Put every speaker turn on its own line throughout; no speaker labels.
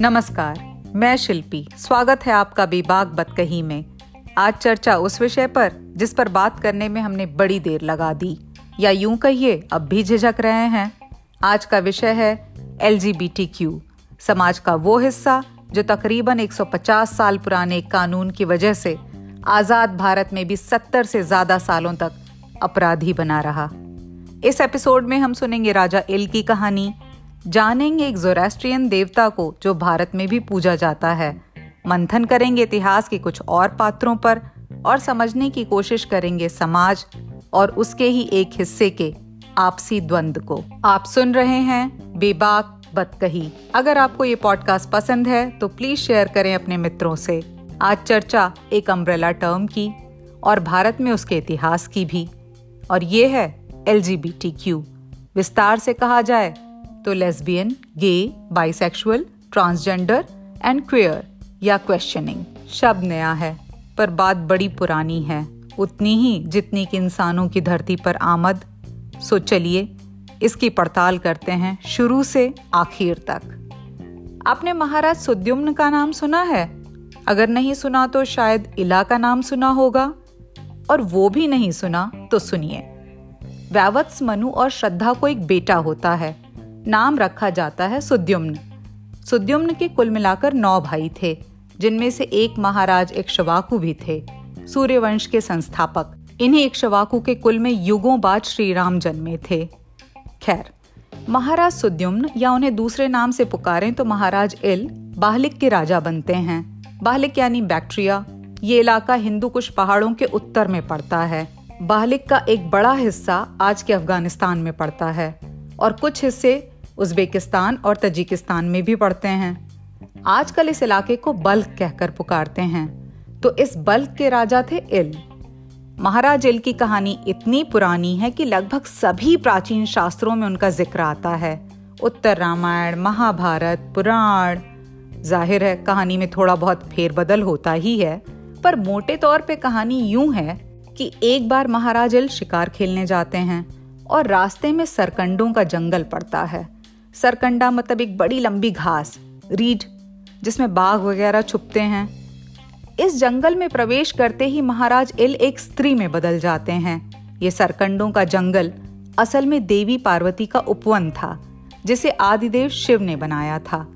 नमस्कार, मैं शिल्पी। स्वागत है आपका बेबाक बतकही में। आज चर्चा उस विषय पर, जिस पर बात करने में हमने बड़ी देर लगा दी। या यूँ कहिए, अब भी झिझक रहे हैं। आज का विषय है एलजीबीटीक्यू। समाज का वो हिस्सा, जो तकरीबन 150 साल पुराने कानून की वजह से आज़ाद भारत में भी 70 से ज़्यादा सालों तक अपराधी बना रहा। इस एपिसोड में हम सुनेंगे राजा एल की कहानी जानेंगे एक जोरेस्ट्रियन देवता को, जो भारत में भी पूजा जाता है। मंथन करेंगे इतिहास के कुछ और पात्रों पर और समझने की कोशिश करेंगे समाज और उसके ही एक हिस्से के, आपसी द्वंद को। आप सुन रहे हैं बेबाक बतकही। अगर आपको ये पॉडकास्ट पसंद है तो प्लीज़ शेयर करें अपने मित्रों से। आज चर्चा एक अम्ब्रेला टर्म की और भारत में उसके इतिहास की भी। और ये है एलजीबीटीक्यू विस्तार से कहा जाए तो lesbian gay bisexual transgender and queer या क्वेश्चनिंग शब्द नया है, पर बात बड़ी पुरानी है। उतनी ही जितनी कि इंसानों की धरती पर आमद। सो चलिए, इसकी पड़ताल करते हैं शुरू से आखिर तक। आपने महाराज सुद्युम्न का नाम सुना है? अगर नहीं सुना तो शायद इला का नाम सुना होगा। और वो भी नहीं सुना तो सुनिए। वैवत्स मनु और श्रद्धा को एक बेटा होता है। नाम रखा जाता है सुद्युम्न। सुद्युम्न के कुल मिलाकर नौ भाई थे, जिनमें से एक महाराज एक शवाकु भी थे, सूर्यवंश के संस्थापक। इन्हीं एक शवाकु के कुल में युगों बाद श्री राम जन्मे थे। खैर, महाराज सुद्युम्न या उन्हें दूसरे नाम से पुकारें तो महाराज इल बाहलिक के राजा बनते हैं। बाहलिक यानी बैक्ट्रिया। ये इलाका हिंदू कुश पहाड़ों के उत्तर में पड़ता है। बाहलिक का एक बड़ा हिस्सा आज के अफ़गानिस्तान में पड़ता है। और कुछ हिस्से उज्बेकिस्तान और तजिकिस्तान में भी पड़ते हैं। आजकल इस इलाके को बल्क कहकर पुकारते हैं। तो इस बल्क के राजा थे इल महाराज इल की कहानी इतनी पुरानी है कि लगभग सभी प्राचीन शास्त्रों में उनका ज़िक्र आता है। उत्तर रामायण, महाभारत, पुराण। ज़ाहिर है, कहानी में थोड़ा बहुत फेरबदल होता ही है, पर मोटे तौर पे कहानी यूँ है कि एक बार महाराज इल शिकार खेलने जाते हैं। और रास्ते में सरकंडों का जंगल पड़ता है। सरकंडा मतलब एक बड़ी लंबी घास रीड जिसमें बाघ वगैरह छुपते हैं। इस जंगल में प्रवेश करते ही महाराज इल एक स्त्री में बदल जाते हैं। ये सरकंडों का जंगल असल में देवी पार्वती का उपवन था, जिसे आदिदेव शिव ने बनाया था।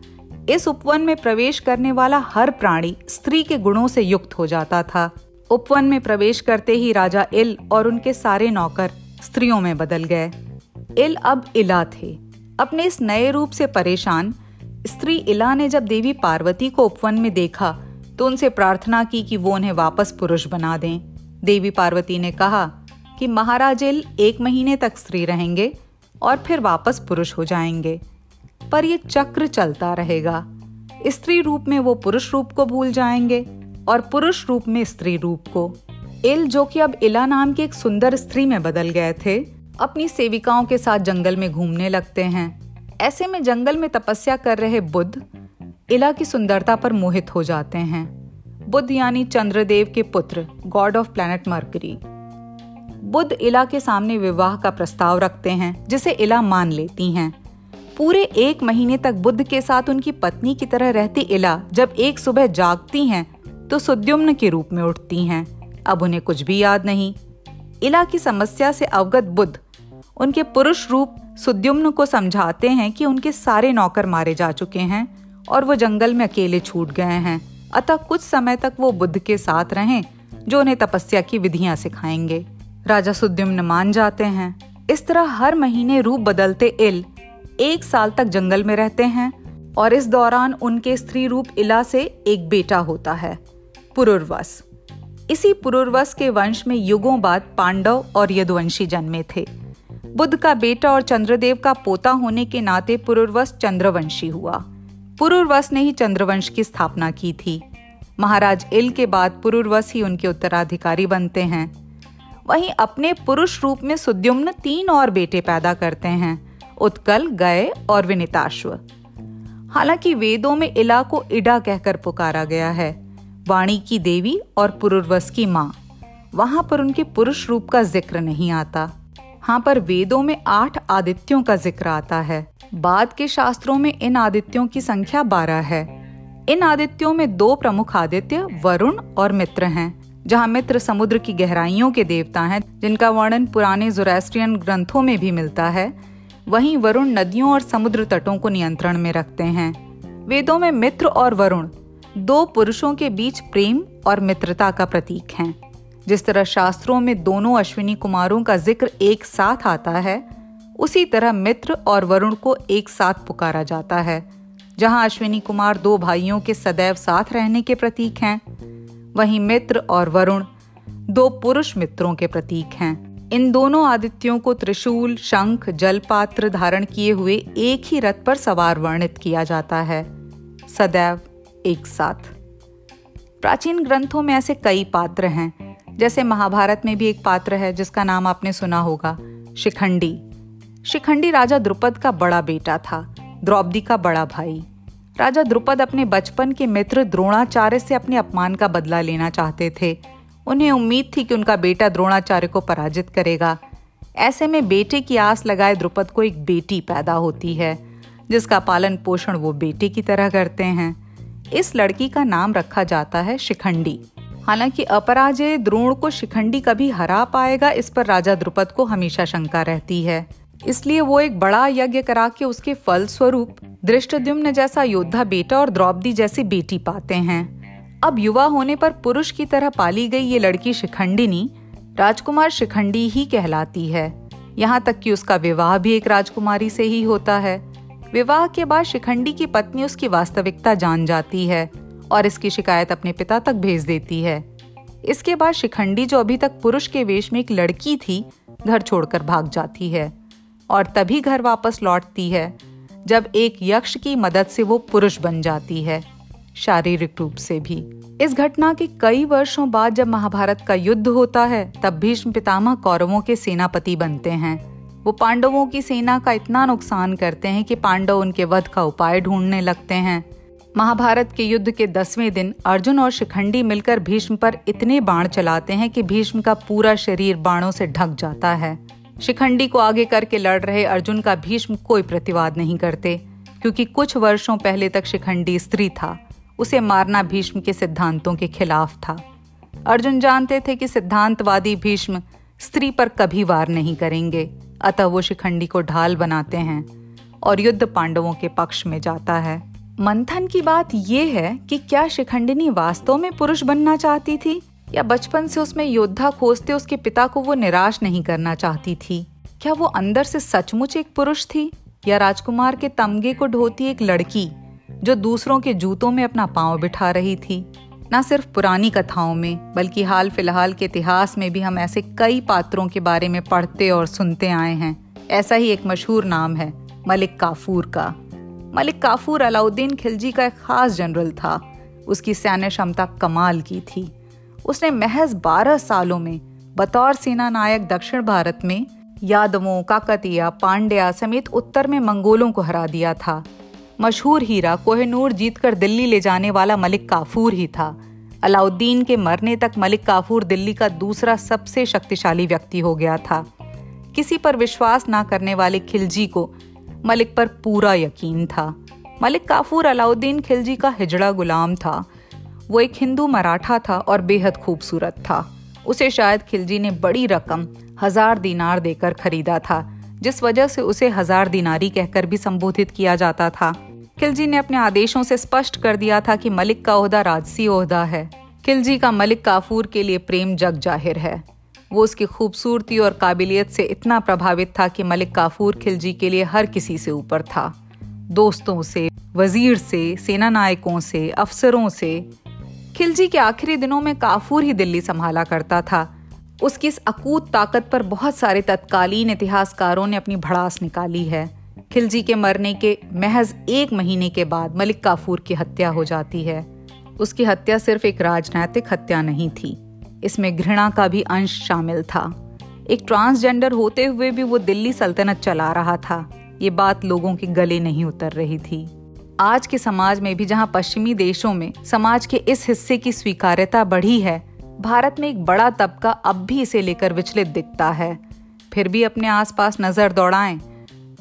इस उपवन में प्रवेश करने वाला हर प्राणी स्त्री के गुणों से युक्त हो जाता था। उपवन में प्रवेश करते ही राजा इल और उनके सारे नौकर स्त्रियों में बदल गए। इल अब इला थे। अपने इस नए रूप से परेशान, स्त्री इला ने जब देवी पार्वती को उपवन में देखा तो उनसे प्रार्थना की कि वो उन्हें वापस पुरुष बना दें। देवी पार्वती ने कहा कि महाराज इल एक महीने तक स्त्री रहेंगे और फिर वापस पुरुष हो जाएँगे। पर यह चक्र चलता रहेगा। स्त्री रूप में वो पुरुष रूप को भूल जाएँगे और पुरुष रूप में स्त्री रूप को। इल, जो कि अब इला नाम की एक सुंदर स्त्री में बदल गए थे, अपनी सेविकाओं के साथ जंगल में घूमने लगते हैं। ऐसे में जंगल में तपस्या कर रहे बुद्ध, इला की सुंदरता पर मोहित हो जाते हैं। बुद्ध यानी चंद्रदेव के पुत्र, god of planet Mercury. Budh Ila के सामने विवाह का प्रस्ताव रखते हैं, जिसे इला मान लेती हैं। पूरे एक महीने तक बुद्ध के साथ उनकी पत्नी की तरह रहती इला, जब एक सुबह जागती हैं तो सुद्युम्न के रूप में उठती हैं। अब उन्हें कुछ भी याद नहीं। इला की समस्या से अवगत बुद्ध उनके पुरुष रूप सुद्युम्न को समझाते हैं कि उनके सारे नौकर मारे जा चुके हैं और वो जंगल में अकेले छूट गए हैं। अतः कुछ समय तक वो बुद्ध के साथ रहें, जो उन्हें तपस्या की विधियाँ सिखाएँगे। राजा सुद्युम्न मान जाते हैं। इस तरह हर महीने रूप बदलते इल एक साल तक जंगल में रहते हैं और इस दौरान उनके स्त्री रूप इला से एक बेटा होता है। पुरुर्वस। इसी पुरुर्वस के वंश में युगों बाद पांडव और यदुवंशी जन्मे थे। बुद्ध का बेटा और चंद्रदेव का पोता होने के नाते पुरुर्वस चंद्रवंशी हुआ। पुरुर्वस ने ही चंद्रवंश की स्थापना की थी। महाराज इल के बाद पुरुर्वस ही उनके उत्तराधिकारी बनते हैं। वहीं अपने पुरुष रूप में सुद्युम्न तीन और बेटे पैदा करते हैं, उत्कल गए और विनिताश्व। हालाँकि वेदों में इला को इडा कहकर पुकारा गया है। वाणी की देवी और पुरुर्वस की माँ। वहाँ पर उनके पुरुष रूप का ज़िक्र नहीं आता। हाँ पर वेदों में आठ आदित्यों का ज़िक्र आता है। बाद के शास्त्रों में इन आदित्यों की संख्या बारह है। इन आदित्यों में दो प्रमुख आदित्य, वरुण और मित्र हैं, जहाँ मित्र समुद्र की गहराइयों के देवता हैं, जिनका वर्णन पुराने जोरेस्ट्रियन ग्रंथों में भी मिलता है। वहीं वरुण नदियों और समुद्र तटों को नियंत्रण में रखते हैं। वेदों में मित्र और वरुण दो पुरुषों के बीच प्रेम और मित्रता का प्रतीक हैं। जिस तरह शास्त्रों में दोनों अश्विनी कुमारों का ज़िक्र एक साथ आता है, उसी तरह मित्र और वरुण को एक साथ पुकारा जाता है, जहाँ अश्विनी कुमार दो भाइयों के सदैव साथ रहने के प्रतीक हैं। वहीं मित्र और वरुण दो पुरुष मित्रों के प्रतीक हैं। इन दोनों आदित्यों को त्रिशूल, शंख, जलपात्र धारण किए हुए एक ही रथ पर सवार वर्णित किया जाता है। सदैव एक साथ। प्राचीन ग्रंथों में ऐसे कई पात्र हैं। जैसे महाभारत में भी एक पात्र है, जिसका नाम आपने सुना होगा, शिखंडी। शिखंडी राजा द्रुपद का बड़ा बेटा था, द्रौपदी का बड़ा भाई। राजा द्रुपद अपने बचपन के मित्र द्रोणाचार्य से अपने अपमान का बदला लेना चाहते थे। उन्हें उम्मीद थी कि उनका बेटा द्रोणाचार्य को पराजित करेगा। ऐसे में बेटे की आस लगाए द्रुपद को एक बेटी पैदा होती है, जिसका पालन पोषण वो बेटे की तरह करते हैं। इस लड़की का नाम रखा जाता है शिखंडी। हालाँकि अपराजय द्रोण को शिखंडी कभी हरा पाएगा, इस पर राजा द्रुपद को हमेशा शंका रहती है। इसलिए वो एक बड़ा यज्ञ करा के उसके फल स्वरूप दृष्टद्युम्न जैसा योद्धा बेटा और द्रौपदी जैसी बेटी पाते हैं। अब युवा होने पर पुरुष की तरह पाली गई ये लड़की शिखंडिनी राजकुमार शिखंडी ही कहलाती है। यहाँ तक कि उसका विवाह भी एक राजकुमारी से ही होता है। विवाह के बाद शिखंडी की पत्नी उसकी वास्तविकता जान जाती है और इसकी शिकायत अपने पिता तक भेज देती है। इसके बाद शिखंडी जो अभी तक पुरुष के वेश में एक लड़की थी, घर छोड़कर भाग जाती है और तभी घर वापस लौटती है, जब एक यक्ष की मदद से वो पुरुष बन जाती है, शारीरिक रूप से भी। इस घटना के कई वर्षों बाद जब महाभारत का युद्ध होता है, तब भीष्म पितामह कौरवों के सेनापति बनते हैं। वो पांडवों की सेना का इतना नुकसान करते हैं कि पांडव उनके वध का उपाय ढूँढने लगते हैं। महाभारत के युद्ध के दसवें दिन अर्जुन और शिखंडी मिलकर भीष्म पर इतने बाण चलाते हैं कि भीष्म का पूरा शरीर बाणों से ढक जाता है। शिखंडी को आगे करके लड़ रहे अर्जुन का भीष्म कोई प्रतिवाद नहीं करते, क्योंकि कुछ वर्षों पहले तक शिखंडी स्त्री था। उसे मारना भीष्म के सिद्धांतों के खिलाफ था। अर्जुन जानते थे कि सिद्धांतवादी भीष्म स्त्री पर कभी वार नहीं करेंगे। अतः वो शिखंडी को ढाल बनाते हैं और युद्ध पांडवों के पक्ष में जाता है। मंथन की बात यह है कि क्या शिखंडिनी वास्तव में पुरुष बनना चाहती थी या बचपन से उसमें योद्धा खोजते उसके पिता को वो निराश नहीं करना चाहती थी? क्या वो अंदर से सचमुच एक पुरुष थी या राजकुमार के तमगे को ढोती एक लड़की जो दूसरों के जूतों में अपना पाँव बिठा रही थी? न सिर्फ़ पुरानी कथाओं में, बल्कि हाल फ़िलहाल के इतिहास में भी हम ऐसे कई पात्रों के बारे में पढ़ते और सुनते आए हैं। ऐसा ही एक मशहूर नाम है, मलिक काफूर का। मलिक काफूर अलाउद्दीन खिलजी का एक खास जनरल था। उसकी सैन्य क्षमता कमाल की थी। उसने महज 12 सालों में बतौर सेना नायक दक्षिण भारत में यादवों, काकतिया, पांड्या समेत उत्तर में मंगोलों को हरा दिया था। मशहूर हीरा कोहनूर जीतकर दिल्ली ले जाने वाला मलिक काफूर ही था। अलाउद्दीन के मरने तक मलिक काफूर दिल्ली का दूसरा सबसे शक्तिशाली व्यक्ति हो गया था। किसी पर विश्वास ना करने वाले खिलजी को मलिक पर पूरा यकीन था। मलिक काफूर अलाउद्दीन खिलजी का हिजड़ा गुलाम था। वो एक हिंदू मराठा था और बेहद खूबसूरत था। उसे शायद खिलजी ने बड़ी रकम, हज़ार दिनार देकर खरीदा था, जिस वजह से उसे हज़ार दिनारी कहकर भी संबोधित किया जाता था। खिलजी ने अपने आदेशों से स्पष्ट कर दिया था कि मलिक का ओहदा राजसी ओहदा है। खिलजी का मलिक काफूर के लिए प्रेम जग ज़ाहिर है। वो उसकी खूबसूरती और काबिलियत से इतना प्रभावित था कि मलिक काफूर खिलजी के लिए हर किसी से ऊपर था। दोस्तों से, वज़ीर से, सेना नायकों से, अफसरों से। खिलजी के आखिरी दिनों में काफूर ही दिल्ली संभाला करता था। उसकी इस अकूत ताकत पर बहुत सारे तत्कालीन इतिहासकारों ने अपनी भड़ास निकाली है। खिलजी के मरने के महज एक महीने के बाद मलिक काफूर की हत्या हो जाती है। उसकी हत्या सिर्फ़ एक राजनैतिक हत्या नहीं थी। इसमें घृणा का भी अंश शामिल था। एक ट्रांसजेंडर होते हुए भी वो दिल्ली सल्तनत चला रहा था। ये बात लोगों के गले नहीं उतर रही थी। आज के समाज में भी जहाँ पश्चिमी देशों में समाज के इस हिस्से की स्वीकार्यता बढ़ी है, भारत में एक बड़ा तबका अब भी इसे लेकर विचलित दिखता है। फिर भी अपने आसपास नज़र दौड़ाएँ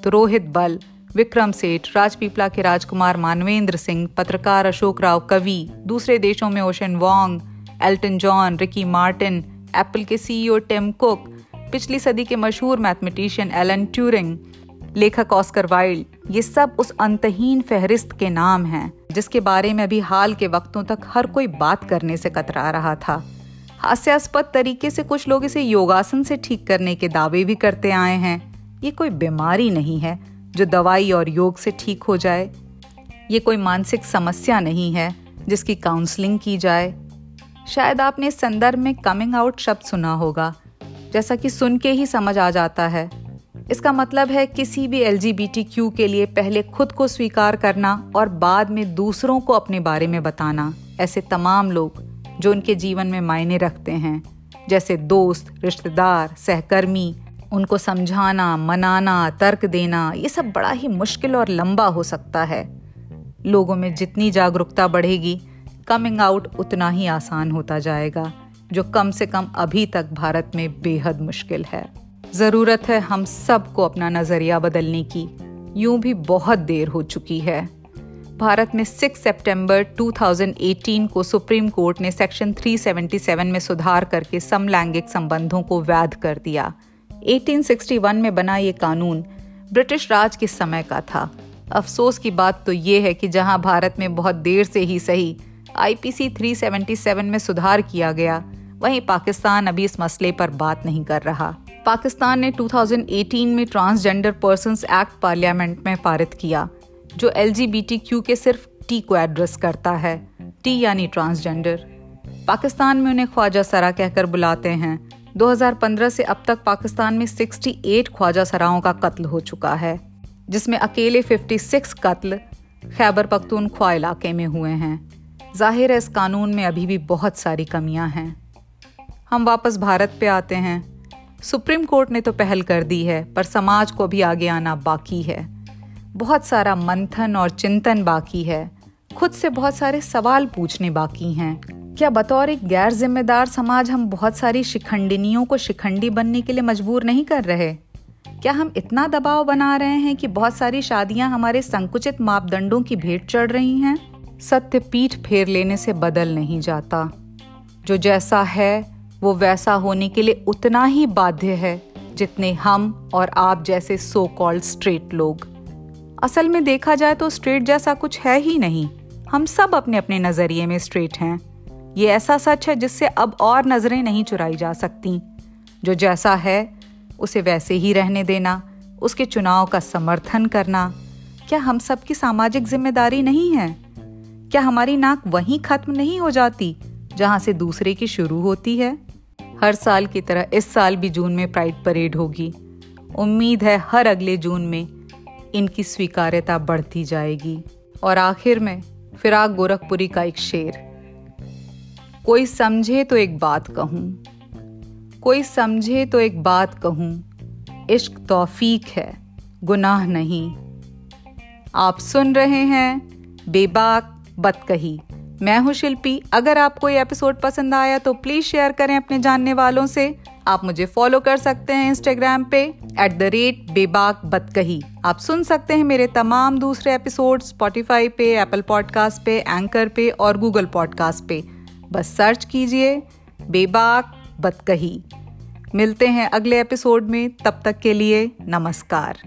तो रोहित बल, विक्रम सेठ, राजपीपला के राजकुमार मानवेंद्र सिंह, पत्रकार अशोक राव कवि, दूसरे देशों में Ocean Vuong Elton John, Ricky Martin, Apple के सीईओ टिम कुक, पिछली सदी के मशहूर मैथमेटिशियन एलन ट्यूरिंग, लेखक ऑस्कर वाइल्ड, ये सब उस अंतहीन फहरिस्त के नाम हैं, जिसके बारे में अभी हाल के वक्तों तक हर कोई बात करने से कतरा रहा था। हास्यास्पद तरीके से कुछ लोग इसे योगासन से ठीक करने के दावे भी करते आए हैं। ये कोई बीमारी नहीं है जो दवाई और योग से ठीक हो जाए। ये कोई मानसिक समस्या नहीं है जिसकी काउंसलिंग की जाए। शायद आपने इस संदर्भ में कमिंग आउट शब्द सुना होगा, जैसा कि सुन के ही समझ आ जाता है। इसका मतलब है किसी भी एल क्यू के लिए पहले खुद को स्वीकार करना और बाद में दूसरों को अपने बारे में बताना, ऐसे तमाम लोग जो उनके जीवन में मायने रखते हैं, जैसे दोस्त, रिश्तेदार, सहकर्मी उनको समझाना, मनाना, तर्क देना, ये सब बड़ा ही मुश्किल और लंबा हो सकता है। लोगों में जितनी जागरूकता बढ़ेगी कमिंग आउट उतना ही आसान होता जाएगा, जो कम से कम अभी तक भारत में बेहद मुश्किल है। ज़रूरत है हम सबको अपना नज़रिया बदलने की। यूँ भी बहुत देर हो चुकी है। भारत में 6 सितंबर 2018 को सुप्रीम कोर्ट ने सेक्शन 377 में सुधार करके समलैंगिक संबंधों को वैध कर दिया। 1861 में बना ये कानून ब्रिटिश राज के समय का था। अफसोस की बात तो ये है कि जहाँ भारत में बहुत देर से ही सही आईपीसी 377 में सुधार किया गया, वहीं पाकिस्तान अभी इस मसले पर बात नहीं कर रहा। पाकिस्तान ने 2018 में ट्रांसजेंडर पर्सन एक्ट पार्लियामेंट में पारित किया, जो एलजीबीटीक्यू के सिर्फ़ टी को एड्रेस करता है। टी यानी ट्रांसजेंडर पाकिस्तान में उन्हें ख्वाजा सरा कहकर बुलाते हैं। 2015 से अब तक पाकिस्तान में 68 ख्वाजा सराओं का कत्ल हो चुका है, जिसमें अकेले 56 कत्ल खैबर पख्तूनख्वा इलाके में हुए हैं। ज़ाहिर है, इस कानून में अभी भी बहुत सारी कमियाँ हैं। हम वापस भारत पे आते हैं। सुप्रीम कोर्ट ने तो पहल कर दी है, पर समाज को भी आगे आना बाकी है। बहुत सारा मंथन और चिंतन बाकी है। खुद से बहुत सारे सवाल पूछने बाकी हैं। क्या बतौर एक गैर जिम्मेदार समाज हम बहुत सारी शिखंडिनियों को शिखंडी बनने के लिए मजबूर नहीं कर रहे? क्या हम इतना दबाव बना रहे हैं कि बहुत सारी शादियाँ हमारे संकुचित मापदंडों की भेंट चढ़ रही हैं? सत्य पीठ फेर लेने से बदल नहीं जाता। जो जैसा है, वो वैसा होने के लिए उतना ही बाध्य है, जितने हम और आप जैसे सो कॉल्ड स्ट्रेट लोग। असल में देखा जाए तो स्ट्रेट जैसा कुछ है ही नहीं। हम सब अपने अपने नज़रिए में स्ट्रेट हैं। ये ऐसा सच है जिससे अब और नज़रें नहीं चुराई जा सकती। जो जैसा है, उसे वैसे ही रहने देना, उसके चुनाव का समर्थन करना। क्या हम सबकी सामाजिक ज़िम्मेदारी नहीं है? क्या हमारी नाक वहीं खत्म नहीं हो जाती, जहाँ से दूसरे की शुरू होती है? हर साल की तरह इस साल भी जून में प्राइड परेड होगी। उम्मीद है हर अगले जून में इनकी स्वीकार्यता बढ़ती जाएगी। और आखिर में फिराक गोरखपुरी का एक शेर। कोई समझे तो एक बात कहूँ। कोई समझे तो एक बात कहूँ, इश्क तौफीक है, गुनाह नहीं। आप सुन रहे हैं बेबाक बतकही। मैं हूँ शिल्पी। अगर आपको ये एपिसोड पसंद आया तो प्लीज़ शेयर करें अपने जानने वालों से। आप मुझे फॉलो कर सकते हैं इंस्टाग्राम पे एट द रेट बेबाक बतकही। आप सुन सकते हैं मेरे तमाम दूसरे एपिसोड स्पॉटिफाई पे एप्पल पॉडकास्ट पे एंकर पे और गूगल पॉडकास्ट पे। बस सर्च कीजिए, बेबाक बतकही। मिलते हैं अगले एपिसोड में, तब तक के लिए नमस्कार।